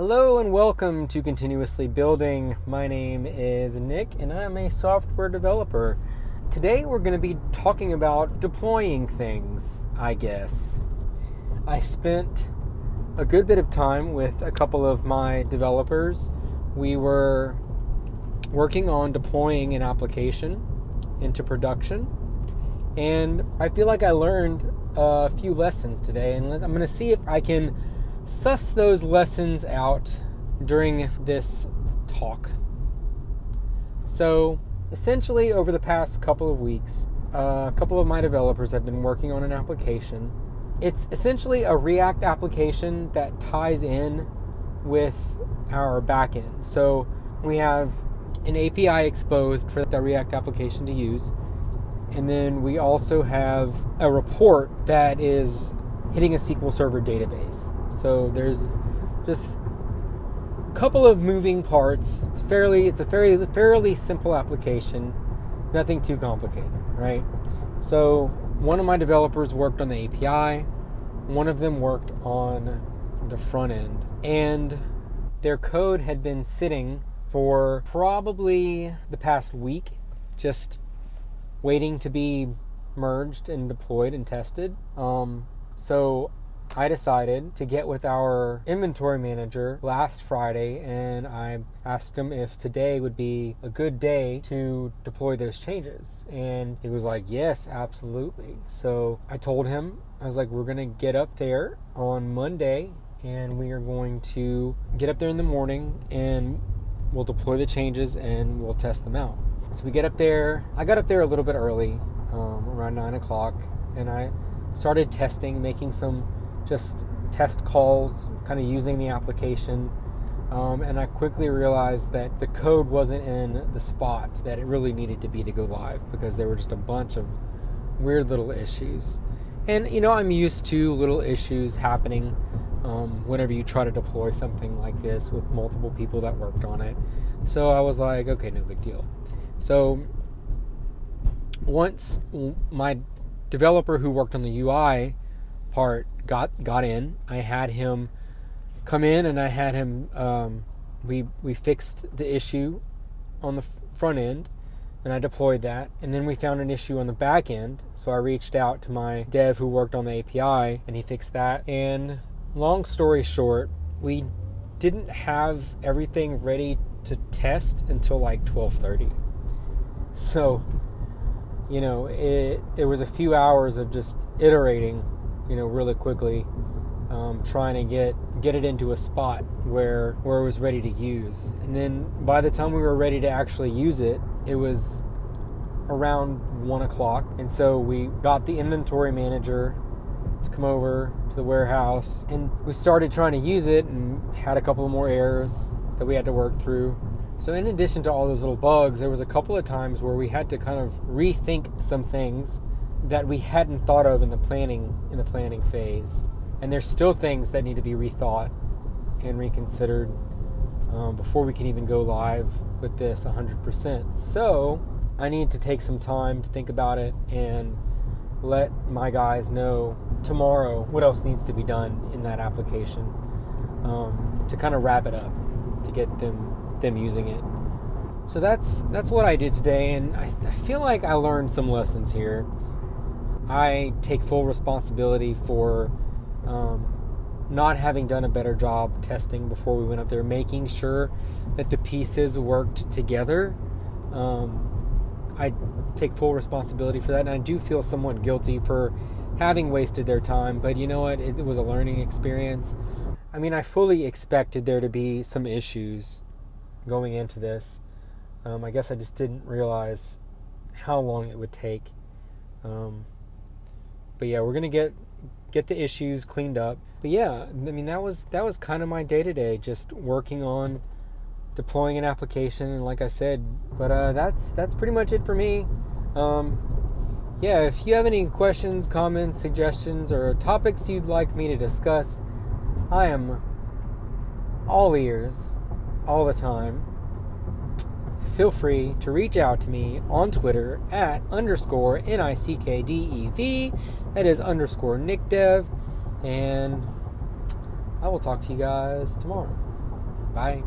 Hello and welcome to Continuously Building. My name is Nick and I'm a software developer. Today we're going to be talking about deploying things, I guess. I spent a good bit of time with a couple of my developers. We were working on deploying an application into production, and I feel like I learned a few lessons today, and I'm going to see if I can suss those lessons out during this talk. So, essentially, over the past couple of weeks, a couple of my developers have been working on an application. It's essentially a React application that ties in with our backend. So, we have an API exposed for the React application to use. And then we also have a report that is hitting a SQL Server database. So there's just a couple of moving parts. It's fairly it's a fairly fairly simple application, nothing too complicated, right? So one of my developers worked on the API, one of them worked on the front end, and their code had been sitting for probably the past week, just waiting to be merged and deployed and tested. Um, so I decided to get with our inventory manager last Friday and I asked him if today would be a good day to deploy those changes. And he was like, Yes, absolutely. So I told him, I was like, We're going to get up there on Monday and we are going to get up there in the morning and we'll deploy the changes and we'll test them out. So we get up there. I got up there a little bit early, um, around nine o'clock, and I started testing, making some just test calls, kind of using the application. Um, and I quickly realized that the code wasn't in the spot that it really needed to be to go live because there were just a bunch of weird little issues. And you know, I'm used to little issues happening um, whenever you try to deploy something like this with multiple people that worked on it. So I was like, okay, no big deal. So once my developer who worked on the UI part got got in, I had him come in and I had him. Um, we we fixed the issue on the front end and I deployed that. And then we found an issue on the back end. So I reached out to my dev who worked on the API and he fixed that. And long story short, we didn't have everything ready to test until like 12:30. So, you know, it it was a few hours of just iterating, you know, really quickly, um, trying to get get it into a spot where where it was ready to use. And then by the time we were ready to actually use it, it was around one o'clock. And so we got the inventory manager to come over to the warehouse and we started trying to use it and had a couple more errors that we had to work through. So in addition to all those little bugs, there was a couple of times where we had to kind of rethink some things that we hadn't thought of in the planning in the planning phase. And there's still things that need to be rethought and reconsidered um, before we can even go live with this 100%. So I need to take some time to think about it and let my guys know tomorrow what else needs to be done in that application um, to kind of wrap it up to get them them using it. So that's that's what I did today, and I, I feel like I learned some lessons here. I take full responsibility for um, not having done a better job testing before we went up there, making sure that the pieces worked together. Um, I take full responsibility for that, and I do feel somewhat guilty for having wasted their time. But you know what? It, it was a learning experience. I mean, I fully expected there to be some issues going into this. Um, I guess I just didn't realize how long it would take. Um, but yeah, we're gonna get get the issues cleaned up. But yeah, I mean that was that was kind of my day to day, just working on deploying an application and like I said, but uh, that's that's pretty much it for me. Um, yeah, if you have any questions, comments, suggestions, or topics you'd like me to discuss, I am all ears all the time. Feel free to reach out to me on Twitter at underscore N I C K D E V. That is underscore Nick Dev. And I will talk to you guys tomorrow. Bye.